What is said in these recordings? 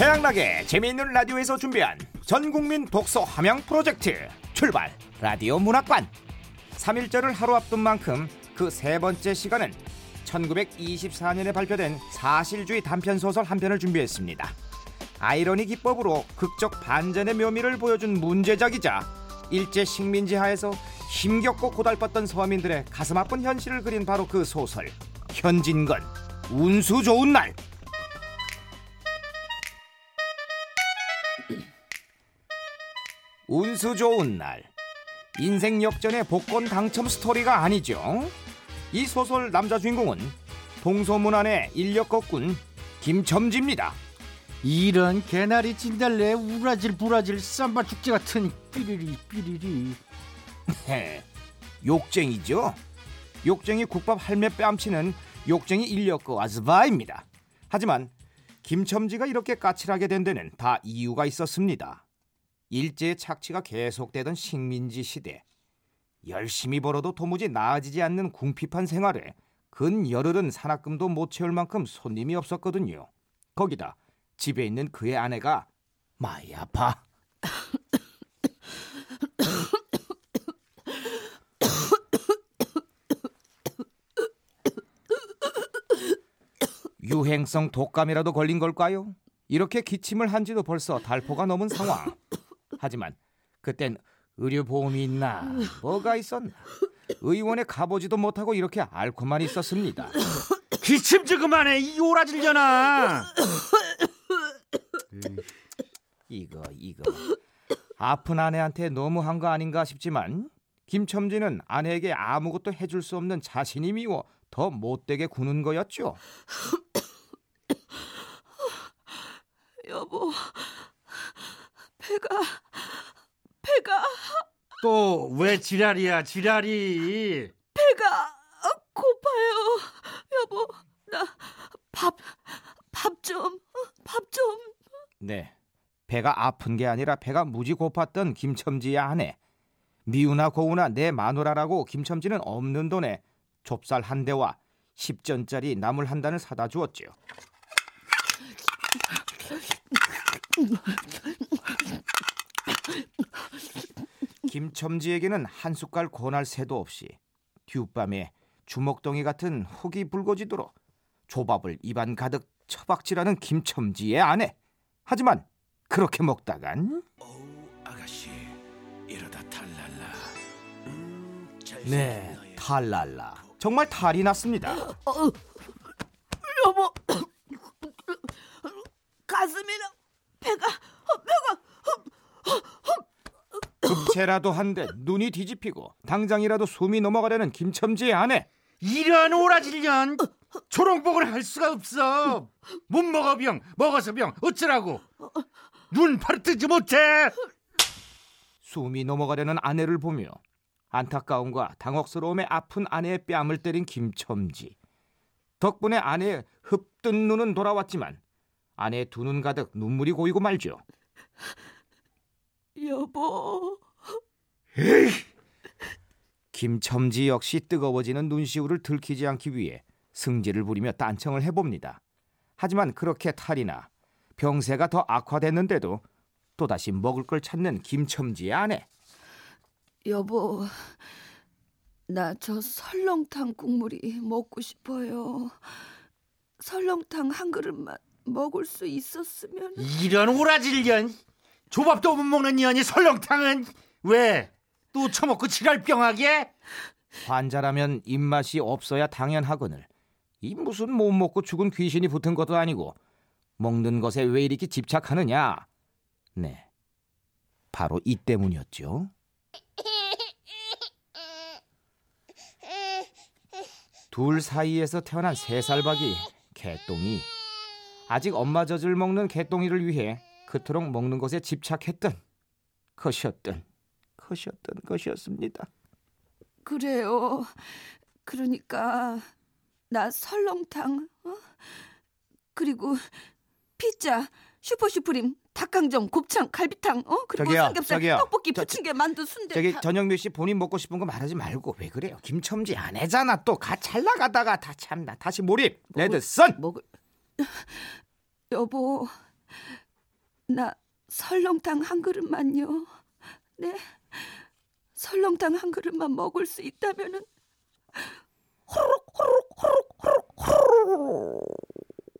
최양락의 재미있는 라디오에서 준비한 전국민 독서 함양 프로젝트 출발! 라디오 문학관! 3일절을 하루 앞둔 만큼 그 세 번째 시간은 1924년에 발표된 사실주의 단편 소설 한 편을 준비했습니다. 아이러니 기법으로 극적 반전의 묘미를 보여준 문제작이자 일제 식민지 하에서 힘겹고 고달팠던 서민들의 가슴 아픈 현실을 그린 바로 그 소설 현진건 운수 좋은 날 운수 좋은 날. 인생 역전의 복권 당첨 스토리가 아니죠. 이 소설 남자 주인공은 동서문안의 인력 거꾼 김첨지입니다. 이런 개나리 진달래 우라질 부라질 쌈바 축제 같은 삐리리 삐리리. 네, 욕쟁이죠. 욕쟁이 국밥 할매 뺨치는 욕쟁이 인력거 아즈바입니다. 하지만 김첨지가 이렇게 까칠하게 된 데는 다 이유가 있었습니다 일제의 착취가 계속되던 식민지 시대 열심히 벌어도 도무지 나아지지 않는 궁핍한 생활에 근 열흘은 산악금도 못 채울 만큼 손님이 없었거든요. 거기다 집에 있는 그의 아내가 많이 아파. 유행성 독감이라도 걸린 걸까요? 이렇게 기침을 한 지도 벌써 달포가 넘은 상황. 하지만 그땐 의료보험이 있나 뭐가 있었나 의원에 가보지도 못하고 이렇게 앓고만 있었습니다. 기침 좀 그만해 이 오라질려나 이거 이거 아픈 아내한테 너무한 거 아닌가 싶지만 김첨지는 아내에게 아무것도 해줄 수 없는 자신이 미워 더 못되게 구는 거였죠. 여보, 배가 배가 또 왜 지랄이야 지랄이 배가 고파요. 여보, 나 밥 밥 좀 밥 좀. 네. 배가 아픈 게 아니라 배가 무지 고팠던 김첨지의 아내. 미우나 고우나 내 마누라라고 김첨지는 없는 돈에 좁쌀 한 대와 10전짜리 나물 한 단을 사다 주었지요. 김첨지에게는 한 숟갈 권할 새도 없이 뒷밤에 주먹덩이 같은 혹이 붉어지도록 조밥을 입안 가득 처박질하는 김첨지의 아내. 하지만 그렇게 먹다간 아가씨 이러다 탈랄라 음, 잘네 탈랄라 정말 탈이 났습니다. 여보, 가슴이랑 배가 급체라도 한데 눈이 뒤집히고 당장이라도 숨이 넘어가려는 김첨지의 아내. 이런 오라질년 초롱복을 할 수가 없어 못 먹어 병 먹어서 병 어쩌라고 눈 바로 뜨지 못해 숨이 넘어가려는 아내를 보며 안타까움과 당혹스러움에 아픈 아내의 뺨을 때린 김첨지. 덕분에 아내의 흡뜬 눈은 돌아왔지만 아내의 두 눈 가득 눈물이 고이고 말죠. 여보. 에이 김첨지 역시 뜨거워지는 눈시울을 들키지 않기 위해 승질을 부리며 딴청을 해봅니다. 하지만 그렇게 탈이나 병세가 더 악화됐는데도 또다시 먹을 걸 찾는 김첨지의 아내. 여보, 나 저 설렁탕 국물이 먹고 싶어요. 설렁탕 한 그릇만 먹을 수 있었으면. 이런 오라질년 조밥도 못 먹는 년이 설렁탕은 왜 또 처먹고 지랄병하게 환자라면 입맛이 없어야 당연하거늘. 이 무슨 못 먹고 죽은 귀신이 붙은 것도 아니고 먹는 것에 왜 이렇게 집착하느냐? 네, 바로 이 때문이었죠. 둘 사이에서 태어난 세 살박이 개똥이 아직 엄마 젖을 먹는 개똥이를 위해 그토록 먹는 것에 집착했던 것이었던 것이었던 것이었습니다. 그래요. 그러니까 나 설렁탕, 어? 그리고 피자, 슈퍼슈프림, 닭강정, 곱창, 갈비탕, 어? 그리고 저기요, 삼겹살, 저기요. 떡볶이, 저- 부침개, 만두, 순대. 저기 다- 전영미 씨 본인 먹고 싶은 거 말하지 말고 왜 그래요? 김첨지 아내잖아 또가잘 나가다가 다 참나 다시 몰입 레드선 먹을 여보 나 설렁탕 한 그릇만요. 네. 설렁탕 한 그릇만 먹을 수 있다면은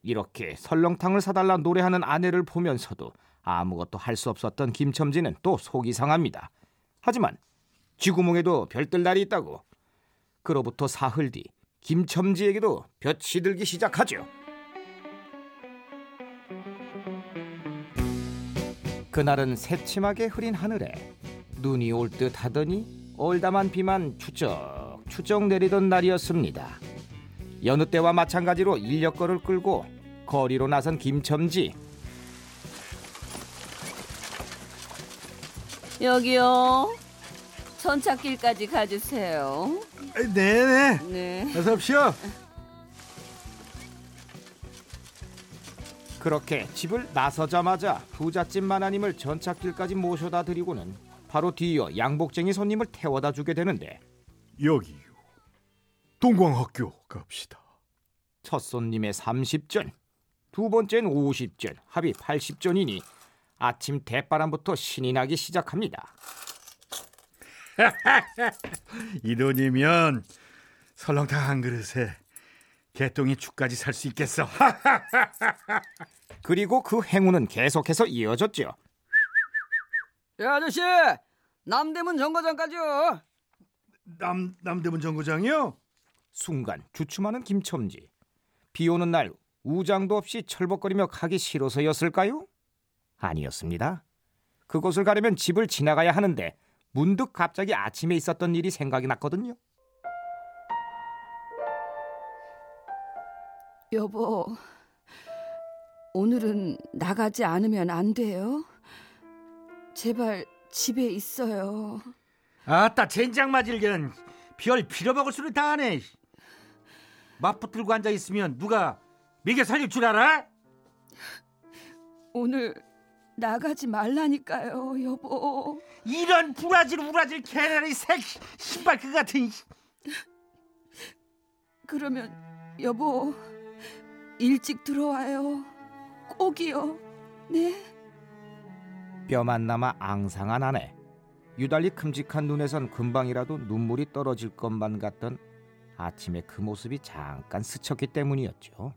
이렇게 설렁탕을 사달라 노래하는 아내를 보면서도 아무것도 할 수 없었던 김첨지는 또 속이 상합니다. 하지만 쥐구멍에도 별뜰 날이 있다고. 그로부터 사흘 뒤 김첨지에게도 볕이 들기 시작하죠. 그날은 새침하게 흐린 하늘에 눈이 올 듯 하더니 얼다만 비만 추적 추적 내리던 날이었습니다. 여느 때와 마찬가지로 인력거를 끌고 거리로 나선 김첨지 여기요. 선착길까지 가주세요. 네네. 네. 어서 오십시오. 그렇게 집을 나서자마자 부잣집 마나님을 전착길까지 모셔다 드리고는 바로 뒤이어 양복쟁이 손님을 태워다 주게 되는데 여기요. 동광학교 갑시다. 첫 손님의 30전, 두 번째는 50전, 합이 80전이니 아침 대바람부터 신이 나기 시작합니다. 이 돈이면 설렁탕 한 그릇에 개똥이 죽까지 살 수 있겠어. 그리고 그 행운은 계속해서 이어졌죠. 예 아저씨 남대문 정거장까지요 남 남대문 정거장이요? 순간 주춤하는 김첨지. 비 오는 날 우장도 없이 철벅거리며 가기 싫어서였을까요? 아니었습니다. 그곳을 가려면 집을 지나가야 하는데 문득 갑자기 아침에 있었던 일이 생각이 났거든요. 여보, 오늘은 나가지 않으면 안 돼요? 제발 집에 있어요. 아따 젠장 맞을견 별 빌어먹을 소리 다 하네. 맞붙들고 앉아 있으면 누가 미개 살릴 줄 알아? 오늘 나가지 말라니까요, 여보. 이런 브라질 우라질 개나리 색 신발 그 같은. 그러면 여보 일찍 들어와요. 꼭이요. 네. 뼈만 남아 앙상한 아내. 유달리 큼직한 눈에선 금방이라도 눈물이 떨어질 것만 같던 아침의 그 모습이 잠깐 스쳤기 때문이었죠.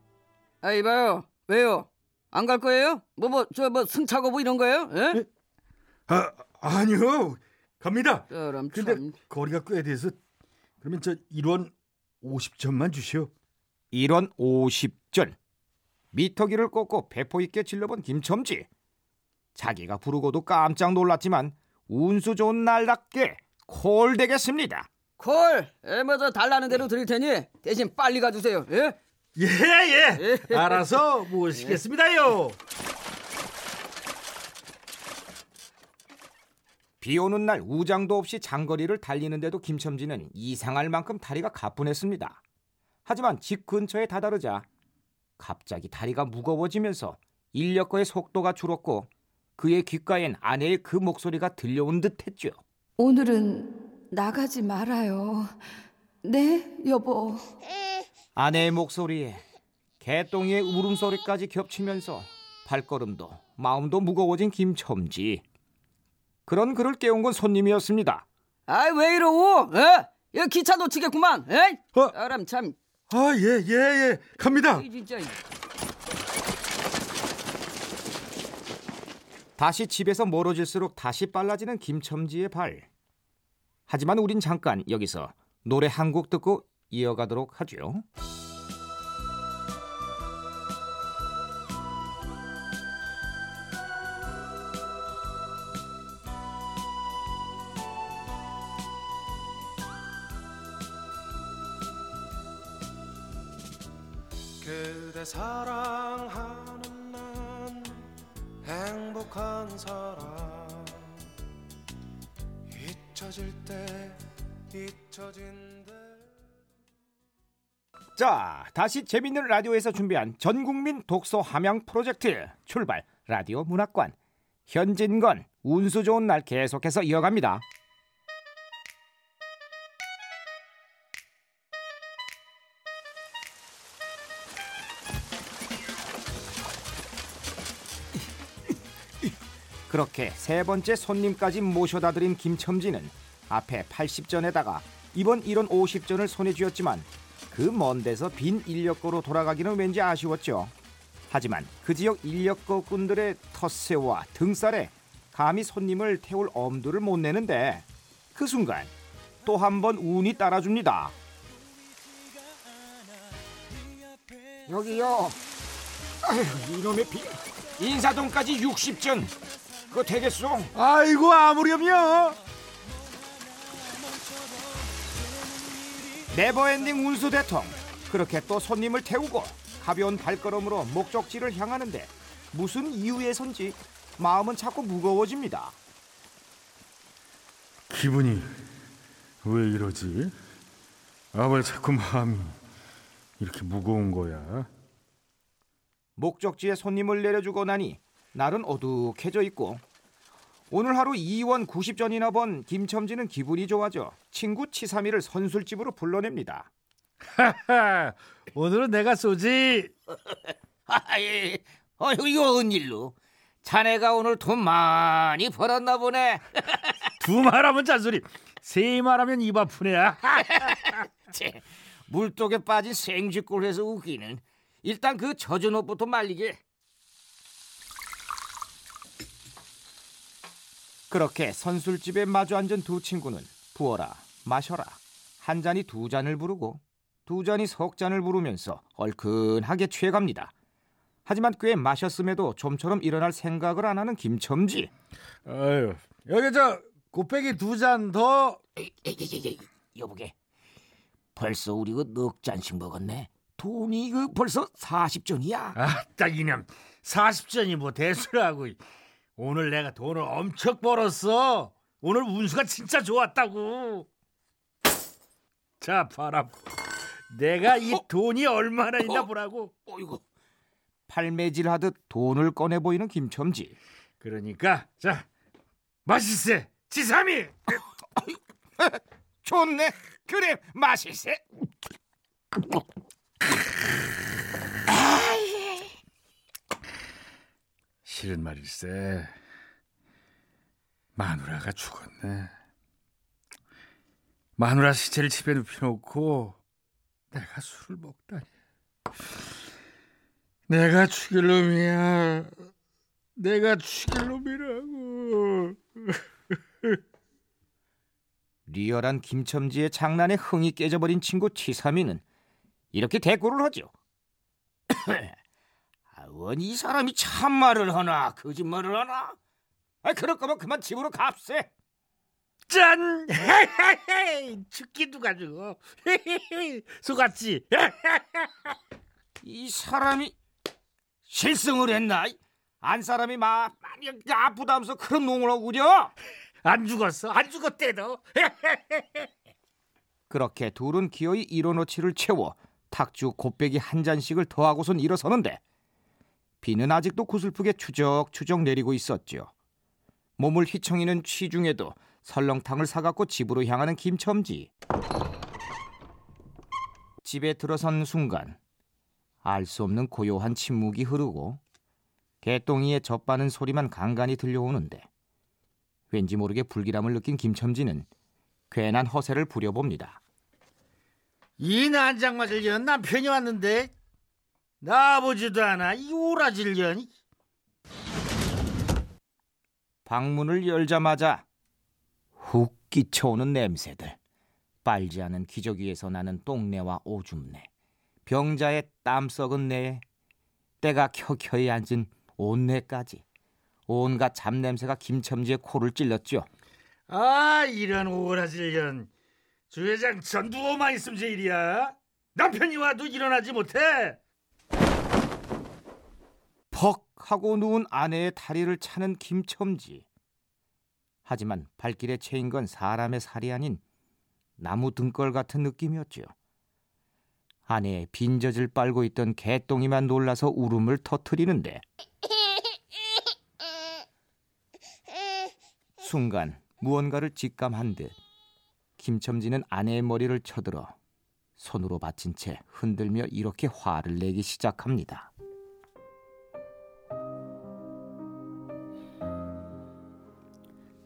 아 이봐요 왜요 안 갈 거예요 뭐 뭐 저 뭐 승차거부 뭐 이런 거예요 예? 아 아니요 갑니다. 사람 근데 참 거리가 꽤 돼서 그러면 저 1원 50점만 주시오. 1원 50전. 미터기를 꽂고 배포 있게 질러본 김첨지. 자기가 부르고도 깜짝 놀랐지만 운수 좋은 날답게 콜 되겠습니다. 콜 예, 뭐저 달라는 대로 드릴 테니 대신 빨리 가주세요 예? 예 예. 알아서 모시겠습니다요. 비 오는 날 우장도 없이 장거리를 달리는데도 김첨지는 이상할 만큼 다리가 가뿐했습니다. 하지만 집 근처에 다다르자 갑자기 다리가 무거워지면서 인력거의 속도가 줄었고 그의 귓가엔 아내의 그 목소리가 들려온 듯했죠. 오늘은 나가지 말아요. 네, 여보. 아내의 목소리에 개똥이의 울음소리까지 겹치면서 발걸음도 마음도 무거워진 김첨지. 그런 그를 깨운 건 손님이었습니다. 아이 왜 이러고 예? 이 기차 놓치겠구만 예? 어? 사람 참 아 예 예 예. 갑니다. 다시 집에서 멀어질수록 다시 빨라지는 김첨지의 발. 하지만 우린 잠깐 여기서 노래 한 곡 듣고 이어가도록 하죠. 그대 사랑하는 난 행복한 사람. 잊혀질 때 잊혀진대. 자, 다시 재밌는 라디오에서 준비한 전국민 독서 함양 프로젝트 출발. 라디오 문학관. 현진건 운수 좋은 날 계속해서 이어갑니다. 그렇게 세 번째 손님까지 모셔다 드린 김첨지는 앞에 80전에다가 이번 이런 50전을 손에 쥐었지만 그 먼 데서 빈 인력거로 돌아가기는 왠지 아쉬웠죠. 하지만 그 지역 인력거꾼들의 텃세와 등살에 감히 손님을 태울 엄두를 못 내는데 그 순간 또 한 번 운이 따라줍니다. 여기요. 아휴, 이놈의 비. 인사동까지 60전. 그거 되겠소? 아이고 아무렴요. never ending 운수 대통. 그렇게 또 손님을 태우고 가벼운 발걸음으로 목적지를 향하는데 무슨 이유에선지 마음은 자꾸 무거워집니다. 기분이 왜 이러지? 아 왜 자꾸 마음이 이렇게 무거운 거야? 목적지에 손님을 내려주고 나니 날은 어둑해져 있고 오늘 하루 2원 90전이나 번 김첨지는 기분이 좋아져 친구 치삼이를 선술집으로 불러냅니다. 하하, 오늘은 내가 쏘지. 아이, 어휴, 이거 웬일로? 자네가 오늘 돈 많이 벌었나 보네. 두 말하면 잔소리, 세 말하면 입 아프네. 쟤, 물독에 빠진 생쥐꼴 해서 웃기는. 일단 그 젖은 옷부터 말리게. 그렇게 선술집에 마주 앉은 두 친구는 부어라 마셔라 한 잔이 두 잔을 부르고 두 잔이 석 잔을 부르면서 얼큰하게 취해갑니다. 하지만 꽤 마셨음에도 좀처럼 일어날 생각을 안 하는 김첨지. 아유, 여기 저 곱빼기 두 잔 더. 에이, 에이, 에이, 에이, 여보게. 벌써 우리 그넉 잔씩 먹었네. 돈이 그 벌써 40전이야. 아, 딱 이년 40전이 뭐 대수라고. 오늘 내가 돈을 엄청 벌었어. 오늘 운수가 진짜 좋았다고. 자, 봐라. 내가 이 돈이 얼마나 있나 보라고. 어이구. 팔매질 하듯 돈을 꺼내 보이는 김첨지. 그러니까 자, 맛있세. 지삼이. 좋네. 그래 맛있세. 실은 말일세. 마누라가 죽었네. 마누라 시체를 집에 눕혀놓고 내가 술을 먹다니. 내가 죽일 놈이야. 내가 죽일 놈이라고. 리얼한 김첨지의 장난에 흥이 깨져버린 친구 치삼이는 이렇게 대꾸를 하죠. 아, 원이 사람이 참말을 하나 거짓말을 하나? 아, 그럴 거면 그만 집으로 갑세. 짠! 죽기도 가지고. 속았지? 이 사람이 실성을 했나? 안 사람이 막 많이 아프다면서 그런 농을 하고 그려? 안 죽었어. 안 죽었대도. 그렇게 둘은 기어이 일어노치를 채워 탁주 곱빼기 한 잔씩을 더하고선 일어서는데 비는 아직도 구슬프게 추적추적 내리고 있었죠. 몸을 휘청이는 취중에도 설렁탕을 사갖고 집으로 향하는 김첨지. 집에 들어선 순간 알 수 없는 고요한 침묵이 흐르고 개똥이의 젖바는 소리만 간간히 들려오는데 왠지 모르게 불길함을 느낀 김첨지는 괜한 허세를 부려봅니다. 이 난장 맞을 년 남편이 왔는데 나아보지도 않아. 이 오라질 년이 방문을 열자마자 훅 끼쳐오는 냄새들. 빨지 않은 기저귀에서 나는 똥내와 오줌내. 병자의 땀 썩은 내에 때가 켜켜이 앉은 온내까지. 온갖 잡냄새가 김첨지의 코를 찔렀죠. 아 이런 오라질 년. 주회장 전두호만 있으면 제일이야. 남편이 와도 일어나지 못해 하고 누운 아내의 다리를 차는 김첨지 하지만 발길에 채인 건 사람의 살이 아닌 나무 등걸 같은 느낌이었죠 아내의 빈젖을 빨고 있던 개똥이만 놀라서 울음을 터뜨리는데 순간 무언가를 직감한 듯 김첨지는 아내의 머리를 쳐들어 손으로 받친 채 흔들며 이렇게 화를 내기 시작합니다.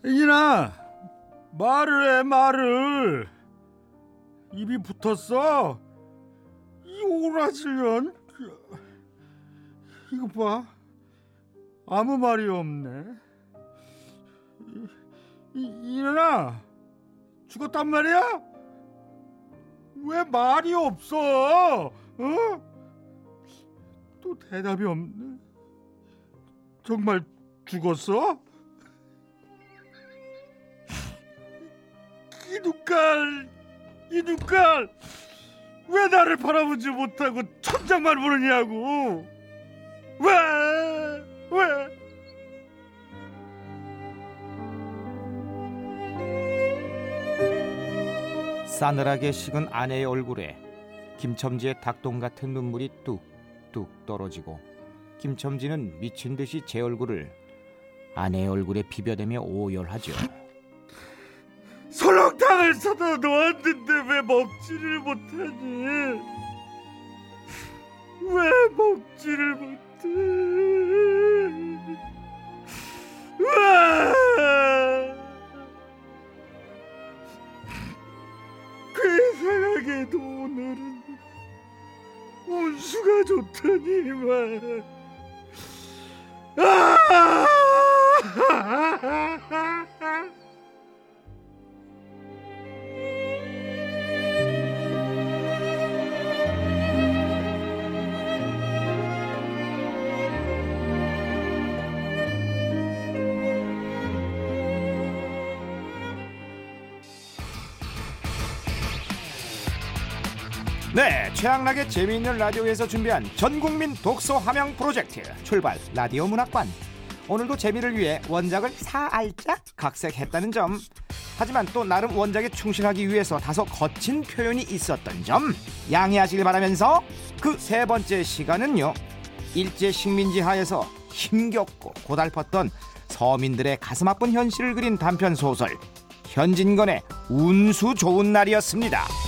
현진아 말을 해 말을. 입이 붙었어? 이 오라질년. 이거 봐. 아무 말이 없네. 이, 일어나 죽었단 말이야? 왜 말이 없어? 어? 또 대답이 없네. 정말 죽었어? 이 눈깔 이 눈깔 왜 나를 바라보지 못하고 천장만 보느냐고 왜 왜? 싸늘하게 식은 아내의 얼굴에 김첨지의 닭똥 같은 눈물이 뚝뚝 떨어지고 김첨지는 미친 듯이 제 얼굴을 아내의 얼굴에 비벼대며 오열하죠. 설렁탕을 사다 놓았는데 왜 먹지를 못하니? 왜 먹지를 못해? 왜? 괴상하게도 오늘은 운수가 좋더니만. 아! 네, 최양락의 재미있는 라디오에서 준비한 전국민 독서 함양 프로젝트 출발 라디오 문학관. 오늘도 재미를 위해 원작을 살짝 각색했다는 점. 하지만 또 나름 원작에 충실하기 위해서 다소 거친 표현이 있었던 점 양해하시길 바라면서 그 세 번째 시간은요. 일제 식민지 하에서 힘겹고 고달팠던 서민들의 가슴 아픈 현실을 그린 단편 소설 현진건의 운수 좋은 날이었습니다.